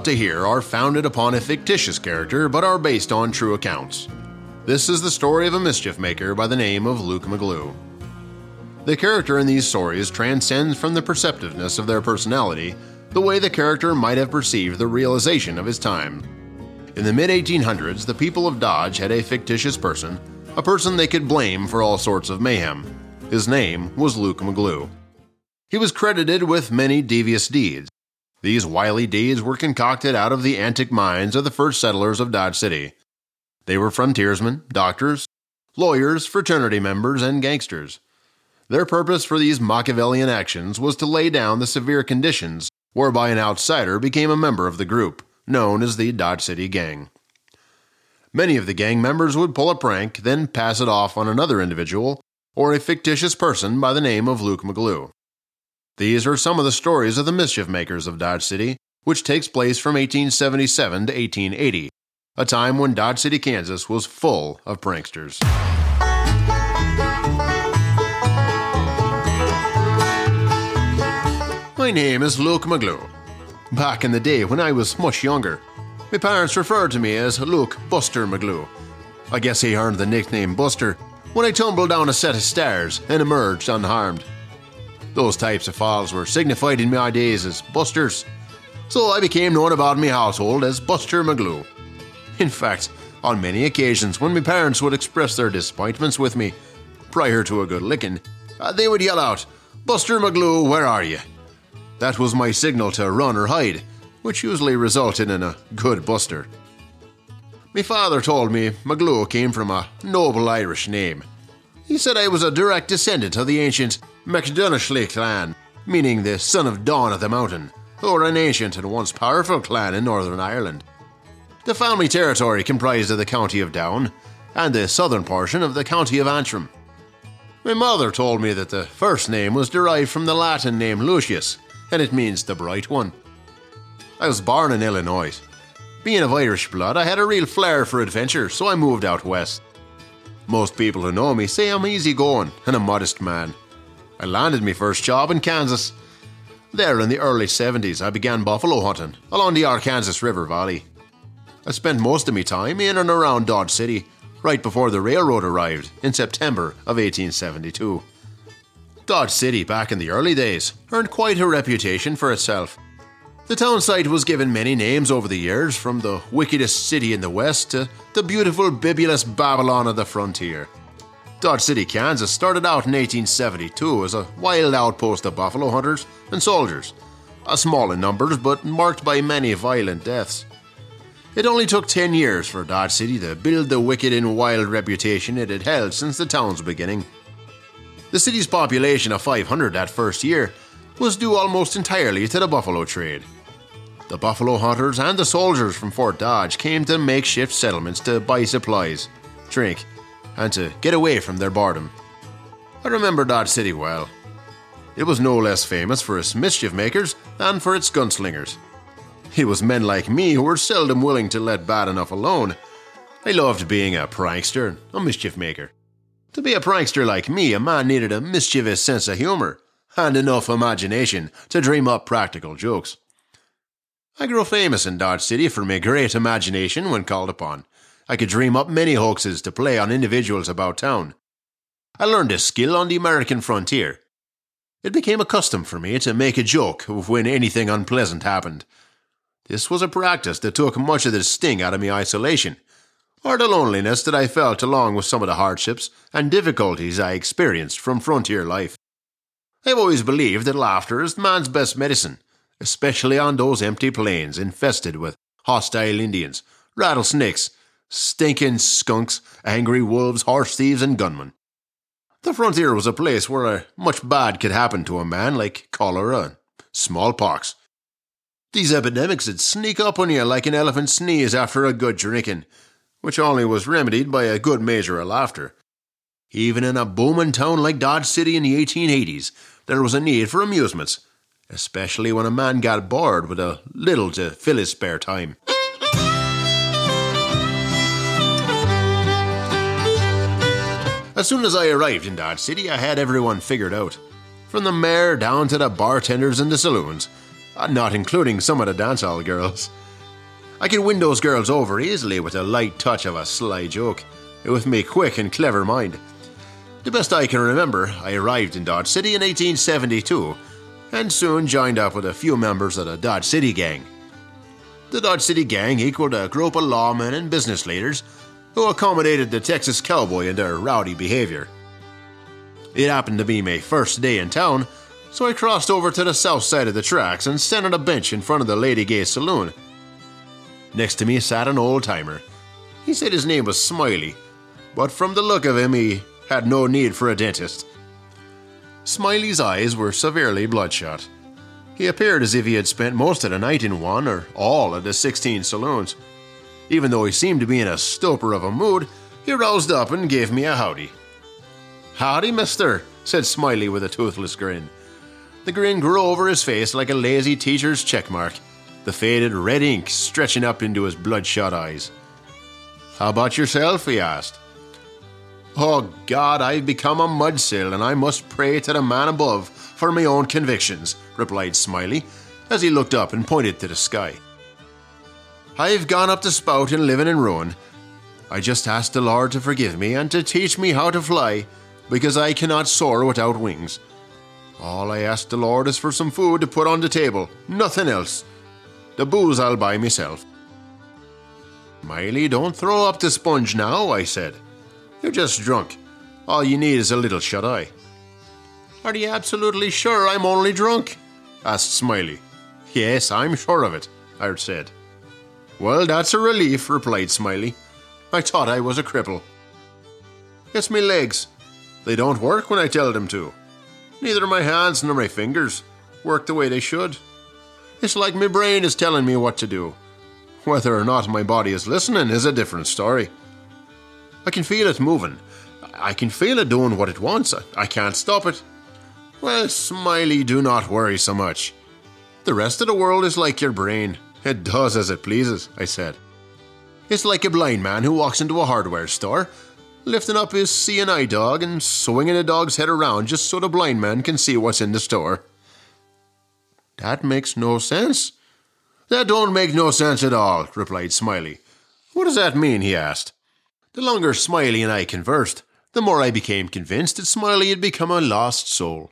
about to hear are founded upon a fictitious character but are based on true accounts. This is the story of a mischief maker by the name of Luke McGlue. The character in these stories transcends from the perceptiveness of their personality the way the character might have perceived the realization of his time. In the mid 1800s, the people of Dodge had a fictitious person, a person they could blame for all sorts of mayhem. His name was Luke McGlue. He was credited with many devious deeds. These wily deeds were concocted out of the antic minds of the first settlers of Dodge City. They were frontiersmen, doctors, lawyers, fraternity members, and gangsters. Their purpose for these Machiavellian actions was to lay down the severe conditions whereby an outsider became a member of the group, known as the Dodge City Gang. Many of the gang members would pull a prank, then pass it off on another individual or a fictitious person by the name of Luke McGlue. These are some of the stories of the mischief makers of Dodge City, which takes place from 1877 to 1880, a time when Dodge City, Kansas was full of pranksters. My name is Luke McGlue. Back in the day when I was much younger, my parents referred to me as Luke Buster McGlue. I guess he earned the nickname Buster when I tumbled down a set of stairs and emerged unharmed. Those types of files were signified in my days as busters, so I became known about my household as Buster McGlue. In fact, on many occasions when my parents would express their disappointments with me, prior to a good licking, uh, they would yell out, Buster McGlue, where are you? That was my signal to run or hide, which usually resulted in a good buster. My father told me McGlue came from a noble Irish name. He said I was a direct descendant of the ancient MacDonaghy clan, meaning the son of Dawn of the Mountain, who were an ancient and once powerful clan in Northern Ireland. The family territory comprised of the county of Down and the southern portion of the county of Antrim. My mother told me that the first name was derived from the Latin name Lucius, and it means the bright one. I was born in Illinois. Being of Irish blood, I had a real flair for adventure, so I moved out west. Most people who know me say I'm easygoing and a modest man. I landed my first job in Kansas. There in the early 70s, I began buffalo hunting along the Arkansas River Valley. I spent most of my time in and around Dodge City, right before the railroad arrived in September of 1872. Dodge City, back in the early days, earned quite a reputation for itself. The town site was given many names over the years, from the wickedest city in the west to the beautiful bibulous Babylon of the frontier. Dodge City, Kansas started out in 1872 as a wild outpost of buffalo hunters and soldiers, a small in numbers but marked by many violent deaths. It only took 10 years for Dodge City to build the wicked and wild reputation it had held since the town's beginning. The city's population of 500 that first year was due almost entirely to the buffalo trade. The buffalo hunters and the soldiers from Fort Dodge came to makeshift settlements to buy supplies, drink, and to get away from their boredom. I remember Dodge City well. It was no less famous for its mischief makers than for its gunslingers. It was men like me who were seldom willing to let bad enough alone. I loved being a prankster, a mischief maker. To be a prankster like me, a man needed a mischievous sense of humor and enough imagination to dream up practical jokes. I grew famous in Dodge City for my great imagination when called upon. I could dream up many hoaxes to play on individuals about town. I learned this skill on the American frontier. It became a custom for me to make a joke of when anything unpleasant happened. This was a practice that took much of the sting out of my isolation, or the loneliness that I felt along with some of the hardships and difficulties I experienced from frontier life. I've always believed that laughter is man's best medicine, especially on those empty plains infested with hostile Indians, rattlesnakes, stinking skunks, angry wolves, horse thieves, and gunmen. The frontier was a place where much bad could happen to a man, like cholera and smallpox. These epidemics would sneak up on you like an elephant sneeze after a good drinking, which only was remedied by a good measure of laughter. Even in a booming town like Dodge City in the 1880s, there was a need for amusements, especially when a man got bored with a little to fill his spare time. As soon as I arrived in Dodge City, I had everyone figured out. From the mayor down to the bartenders in the saloons, uh, not including some of the dancehall girls. I could win those girls over easily with a light touch of a sly joke, with me quick and clever mind. The best I can remember, I arrived in Dodge City in 1872 and soon joined up with a few members of the Dodge City Gang. The Dodge City Gang equaled a group of lawmen and business leaders who accommodated the Texas cowboy in their rowdy behavior. It happened to be my first day in town, so I crossed over to the south side of the tracks and sat on a bench in front of the Lady Gay Saloon. Next to me sat an old timer. He said his name was Smiley, but from the look of him, he had no need for a dentist. Smiley's eyes were severely bloodshot. He appeared as if he had spent most of the night in one or all of the 16 saloons. Even though he seemed to be in a stupor of a mood, he roused up and gave me a howdy. Howdy, mister, said Smiley with a toothless grin. The grin grew over his face like a lazy teacher's checkmark, the faded red ink stretching up into his bloodshot eyes. How about yourself? he asked. Oh God, I've become a mudsill, and I must pray to the man above for my own convictions, replied Smiley, as he looked up and pointed to the sky. I've gone up the spout and living in ruin. I just ask the Lord to forgive me and to teach me how to fly, because I cannot soar without wings. All I ask the Lord is for some food to put on the table, nothing else. The booze I'll buy myself. Smiley, don't throw up the sponge now, I said. You're just drunk. All you need is a little shut eye. Are you absolutely sure I'm only drunk? asked Smiley. Yes, I'm sure of it, I said. Well, that's a relief, replied Smiley. I thought I was a cripple. It's me legs. They don't work when I tell them to. Neither my hands nor my fingers work the way they should. It's like my brain is telling me what to do. Whether or not my body is listening is a different story. I can feel it moving. I can feel it doing what it wants. I can't stop it. Well, Smiley, do not worry so much. The rest of the world is like your brain. It does as it pleases, I said. It's like a blind man who walks into a hardware store, lifting up his eye dog and swinging the dog's head around just so the blind man can see what's in the store. That makes no sense. That don't make no sense at all, replied Smiley. What does that mean? he asked. The longer Smiley and I conversed, the more I became convinced that Smiley had become a lost soul.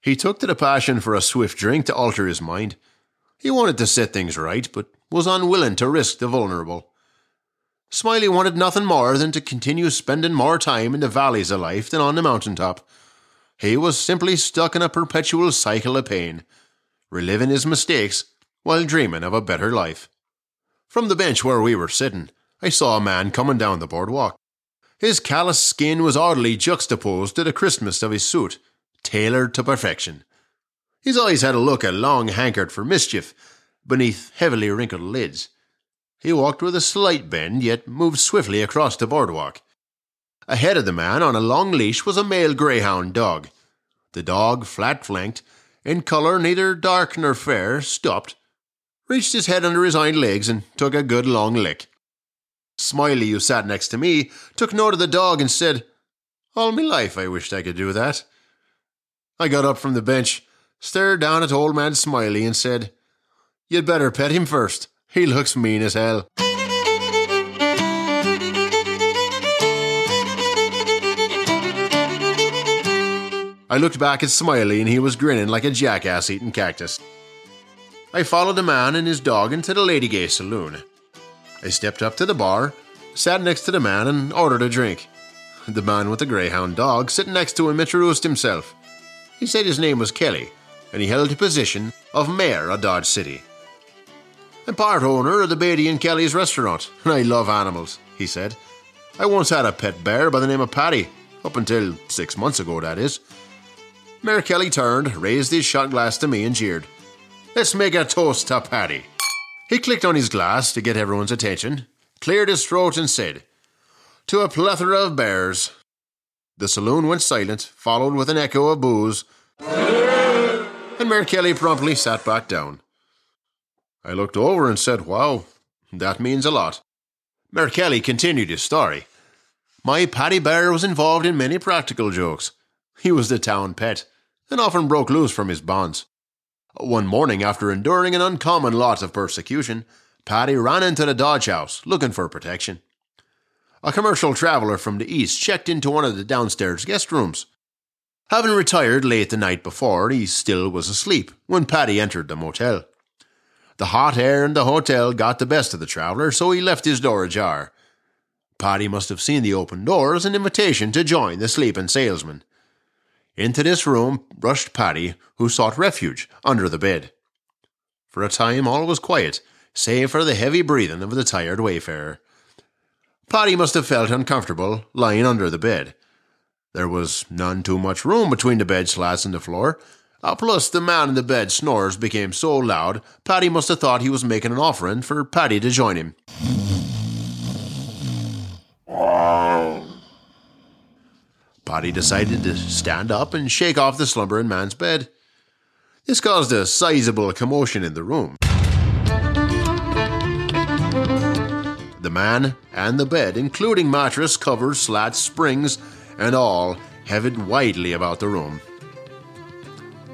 He took to the passion for a swift drink to alter his mind. He wanted to set things right, but was unwilling to risk the vulnerable. Smiley wanted nothing more than to continue spending more time in the valleys of life than on the mountain top. He was simply stuck in a perpetual cycle of pain, reliving his mistakes while dreaming of a better life. From the bench where we were sitting, I saw a man coming down the boardwalk. His callous skin was oddly juxtaposed to the crispness of his suit, tailored to perfection. His eyes had a look a long hankered for mischief beneath heavily wrinkled lids. He walked with a slight bend, yet moved swiftly across the boardwalk. Ahead of the man, on a long leash, was a male greyhound dog. The dog, flat flanked, in colour neither dark nor fair, stopped, reached his head under his hind legs, and took a good long lick. Smiley, who sat next to me, took note of the dog and said, All my life I wished I could do that. I got up from the bench, stared down at old man Smiley, and said, You'd better pet him first. He looks mean as hell. I looked back at Smiley and he was grinning like a jackass eating cactus. I followed the man and his dog into the Lady Gay saloon. I stepped up to the bar, sat next to the man, and ordered a drink. The man with the greyhound dog sitting next to him introduced himself. He said his name was Kelly, and he held the position of mayor of Dodge City. I'm part owner of the Beatty and Kelly's restaurant, and I love animals, he said. I once had a pet bear by the name of Patty, up until six months ago, that is. Mayor Kelly turned, raised his shot glass to me, and jeered. Let's make a toast to Patty. He clicked on his glass to get everyone's attention, cleared his throat, and said, To a plethora of bears. The saloon went silent, followed with an echo of boos, and Mayor Kelly promptly sat back down. I looked over and said, Wow, that means a lot. Mayor Kelly continued his story. My Patty Bear was involved in many practical jokes. He was the town pet, and often broke loose from his bonds. One morning, after enduring an uncommon lot of persecution, Patty ran into the Dodge house looking for protection. A commercial traveller from the east checked into one of the downstairs guest rooms. Having retired late the night before, he still was asleep when Patty entered the motel. The hot air in the hotel got the best of the traveller, so he left his door ajar. Patty must have seen the open door as an invitation to join the sleeping salesman. Into this room rushed Patty, who sought refuge under the bed. For a time all was quiet, save for the heavy breathing of the tired wayfarer. Patty must have felt uncomfortable lying under the bed. There was none too much room between the bed slats and the floor. Uh, plus, the man in the bed snores became so loud, Patty must have thought he was making an offering for Patty to join him. Patty decided to stand up and shake off the slumbering man's bed. This caused a sizable commotion in the room. The man and the bed, including mattress, covers, slats, springs, and all, heaved widely about the room.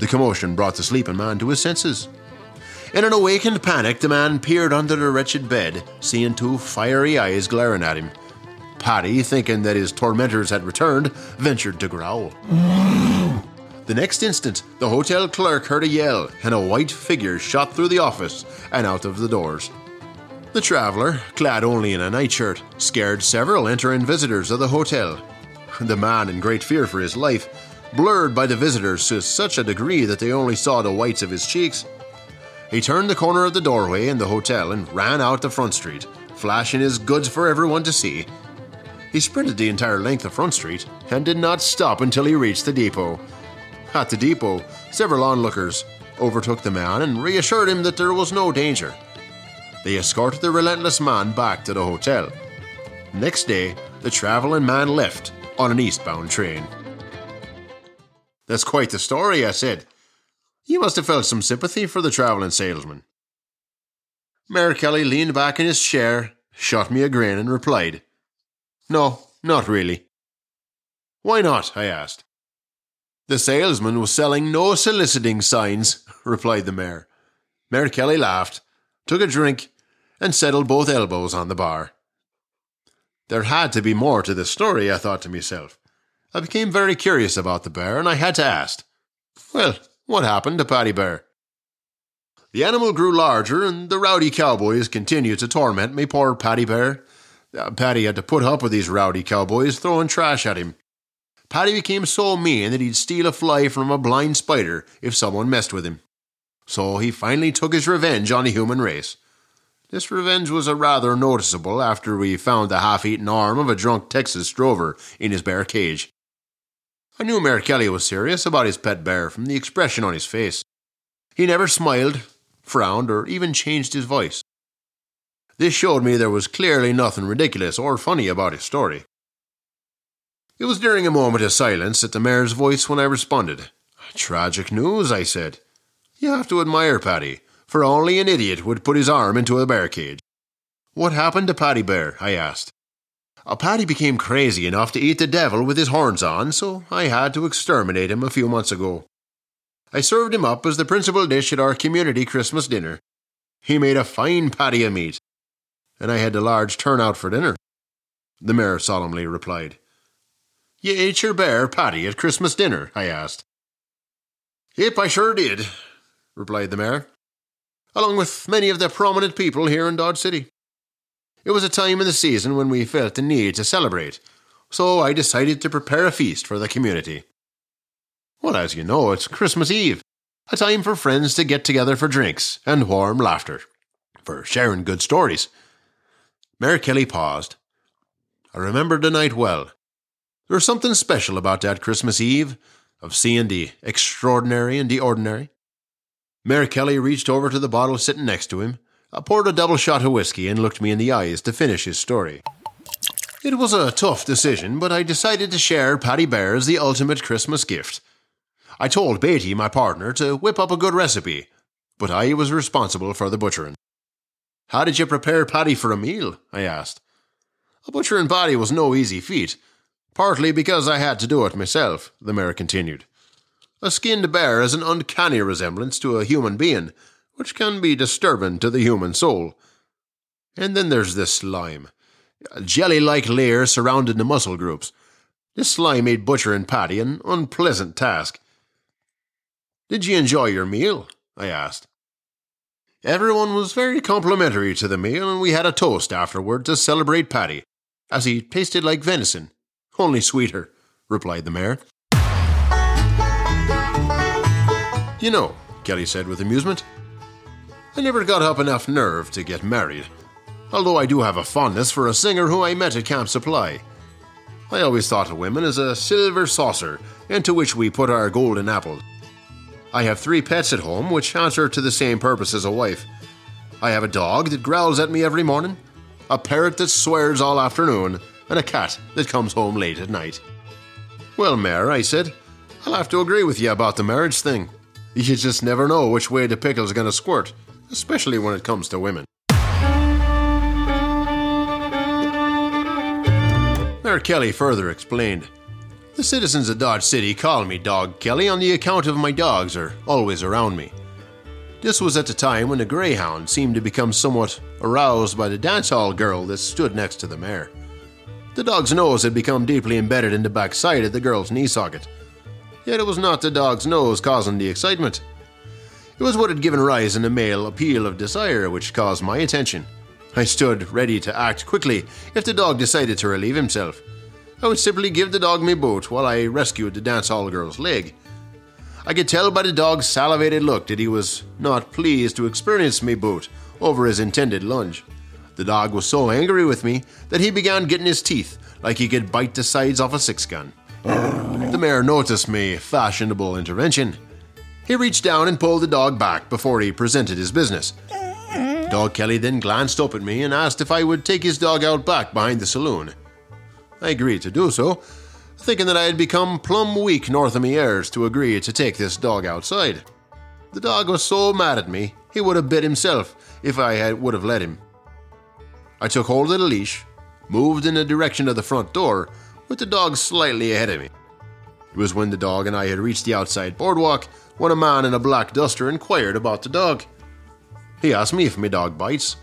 The commotion brought the sleeping man to his senses. In an awakened panic, the man peered under the wretched bed, seeing two fiery eyes glaring at him. Patty, thinking that his tormentors had returned, ventured to growl. the next instant, the hotel clerk heard a yell, and a white figure shot through the office and out of the doors. The traveller, clad only in a nightshirt, scared several entering visitors of the hotel. The man, in great fear for his life, blurred by the visitors to such a degree that they only saw the whites of his cheeks. He turned the corner of the doorway in the hotel and ran out the front street, flashing his goods for everyone to see he sprinted the entire length of Front Street and did not stop until he reached the depot. At the depot, several onlookers overtook the man and reassured him that there was no danger. They escorted the relentless man back to the hotel. Next day, the travelling man left on an eastbound train. That's quite the story, I said. You must have felt some sympathy for the travelling salesman. Mayor Kelly leaned back in his chair, shot me a grin, and replied, no, not really. Why not? I asked. The salesman was selling no soliciting signs, replied the mayor. Mayor Kelly laughed, took a drink, and settled both elbows on the bar. There had to be more to this story, I thought to myself. I became very curious about the bear, and I had to ask, Well, what happened to Patty Bear? The animal grew larger, and the rowdy cowboys continued to torment me poor Patty Bear uh, Patty had to put up with these rowdy cowboys throwing trash at him. Patty became so mean that he'd steal a fly from a blind spider if someone messed with him. So he finally took his revenge on the human race. This revenge was rather noticeable after we found the half eaten arm of a drunk Texas drover in his bear cage. I knew Mayor Kelly was serious about his pet bear from the expression on his face. He never smiled, frowned, or even changed his voice. This showed me there was clearly nothing ridiculous or funny about his story. It was during a moment of silence at the mayor's voice when I responded. Tragic news, I said. You have to admire Patty, for only an idiot would put his arm into a bear cage. What happened to Patty Bear? I asked. Uh, Patty became crazy enough to eat the devil with his horns on, so I had to exterminate him a few months ago. I served him up as the principal dish at our community Christmas dinner. He made a fine patty of meat, and I had a large turnout for dinner. The mayor solemnly replied. You ate your bear, Patty, at Christmas dinner? I asked. Yep, I sure did, replied the mayor, along with many of the prominent people here in Dodge City. It was a time in the season when we felt the need to celebrate, so I decided to prepare a feast for the community. Well, as you know, it's Christmas Eve, a time for friends to get together for drinks and warm laughter, for sharing good stories Mayor Kelly paused. I remember the night well. There was something special about that Christmas Eve, of seeing the extraordinary and the ordinary. Mayor Kelly reached over to the bottle sitting next to him, uh, poured a double shot of whiskey, and looked me in the eyes to finish his story. It was a tough decision, but I decided to share Patty Bear as the ultimate Christmas gift. I told Beatty, my partner, to whip up a good recipe, but I was responsible for the butchering. How did you prepare Patty for a meal? I asked. A butchering Patty was no easy feat, partly because I had to do it myself, the mayor continued. A skinned bear has an uncanny resemblance to a human being, which can be disturbing to the human soul. And then there's this slime. A jelly like layer surrounding the muscle groups. This slime made butchering Patty an unpleasant task. Did you enjoy your meal? I asked. Everyone was very complimentary to the meal, and we had a toast afterward to celebrate Patty, as he tasted like venison, only sweeter, replied the mayor. You know, Kelly said with amusement, I never got up enough nerve to get married, although I do have a fondness for a singer who I met at Camp Supply. I always thought of women as a silver saucer into which we put our golden apples. I have three pets at home which answer to the same purpose as a wife. I have a dog that growls at me every morning, a parrot that swears all afternoon, and a cat that comes home late at night. Well, Mayor, I said, I'll have to agree with you about the marriage thing. You just never know which way the pickle's gonna squirt, especially when it comes to women. Mayor Kelly further explained. The citizens of Dodge City call me Dog Kelly on the account of my dogs are always around me. This was at the time when the Greyhound seemed to become somewhat aroused by the dance hall girl that stood next to the mare. The dog's nose had become deeply embedded in the back side of the girl's knee socket. Yet it was not the dog's nose causing the excitement. It was what had given rise in the male appeal of desire which caused my attention. I stood ready to act quickly if the dog decided to relieve himself. I would simply give the dog me boot while I rescued the dance hall girl's leg. I could tell by the dog's salivated look that he was not pleased to experience me boot over his intended lunge. The dog was so angry with me that he began getting his teeth like he could bite the sides off a six gun. The mayor noticed my fashionable intervention. He reached down and pulled the dog back before he presented his business. Dog Kelly then glanced up at me and asked if I would take his dog out back behind the saloon. I agreed to do so, thinking that I had become plumb weak north of me ears to agree to take this dog outside. The dog was so mad at me, he would have bit himself if I had, would have let him. I took hold of the leash, moved in the direction of the front door, with the dog slightly ahead of me. It was when the dog and I had reached the outside boardwalk when a man in a black duster inquired about the dog. He asked me if my dog bites.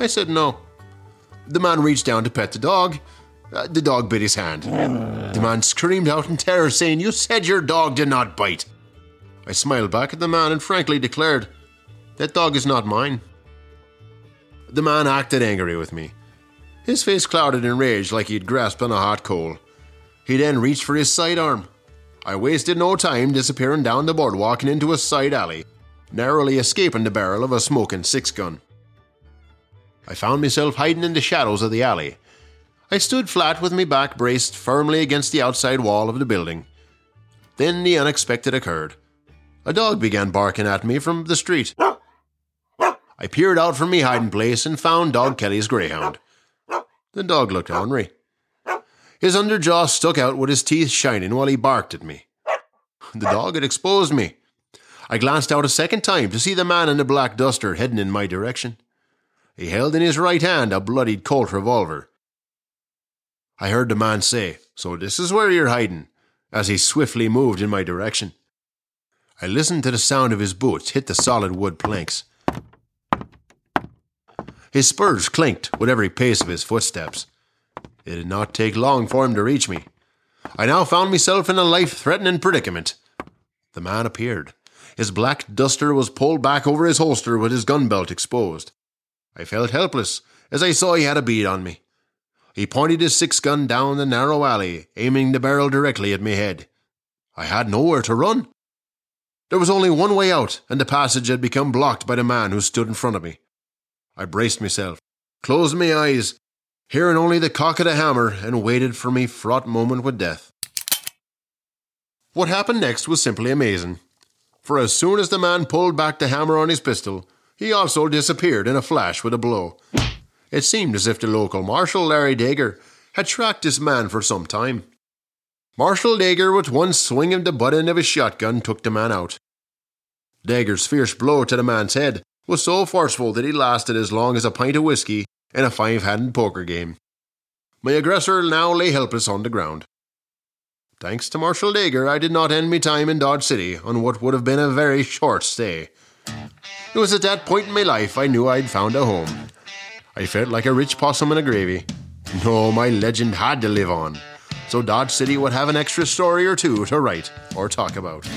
I said no. The man reached down to pet the dog, uh, the dog bit his hand. The man screamed out in terror, saying, You said your dog did not bite. I smiled back at the man and frankly declared, That dog is not mine. The man acted angry with me. His face clouded in rage like he'd grasped on a hot coal. He then reached for his sidearm. I wasted no time disappearing down the boardwalk and into a side alley, narrowly escaping the barrel of a smoking six gun. I found myself hiding in the shadows of the alley, I stood flat with my back braced firmly against the outside wall of the building. Then the unexpected occurred. A dog began barking at me from the street. I peered out from my hiding place and found Dog Kelly's greyhound. The dog looked ornery. His underjaw stuck out with his teeth shining while he barked at me. The dog had exposed me. I glanced out a second time to see the man in the black duster heading in my direction. He held in his right hand a bloodied Colt revolver. I heard the man say, So this is where you're hiding, as he swiftly moved in my direction. I listened to the sound of his boots hit the solid wood planks. His spurs clinked with every pace of his footsteps. It did not take long for him to reach me. I now found myself in a life threatening predicament. The man appeared. His black duster was pulled back over his holster with his gun belt exposed. I felt helpless as I saw he had a bead on me. He pointed his six gun down the narrow alley, aiming the barrel directly at me head. I had nowhere to run. There was only one way out, and the passage had become blocked by the man who stood in front of me. I braced myself, closed my eyes, hearing only the cock of the hammer, and waited for me fraught moment with death. What happened next was simply amazing, for as soon as the man pulled back the hammer on his pistol, he also disappeared in a flash with a blow. It seemed as if the local marshal, Larry Dager, had tracked this man for some time. Marshal Dager, with one swing of the butt end of his shotgun, took the man out. Dager's fierce blow to the man's head was so forceful that he lasted as long as a pint of whiskey in a five handed poker game. My aggressor now lay helpless on the ground. Thanks to Marshal Dager, I did not end my time in Dodge City on what would have been a very short stay. It was at that point in my life I knew I'd found a home. I felt like a rich possum in a gravy. No, my legend had to live on. So Dodge City would have an extra story or two to write or talk about.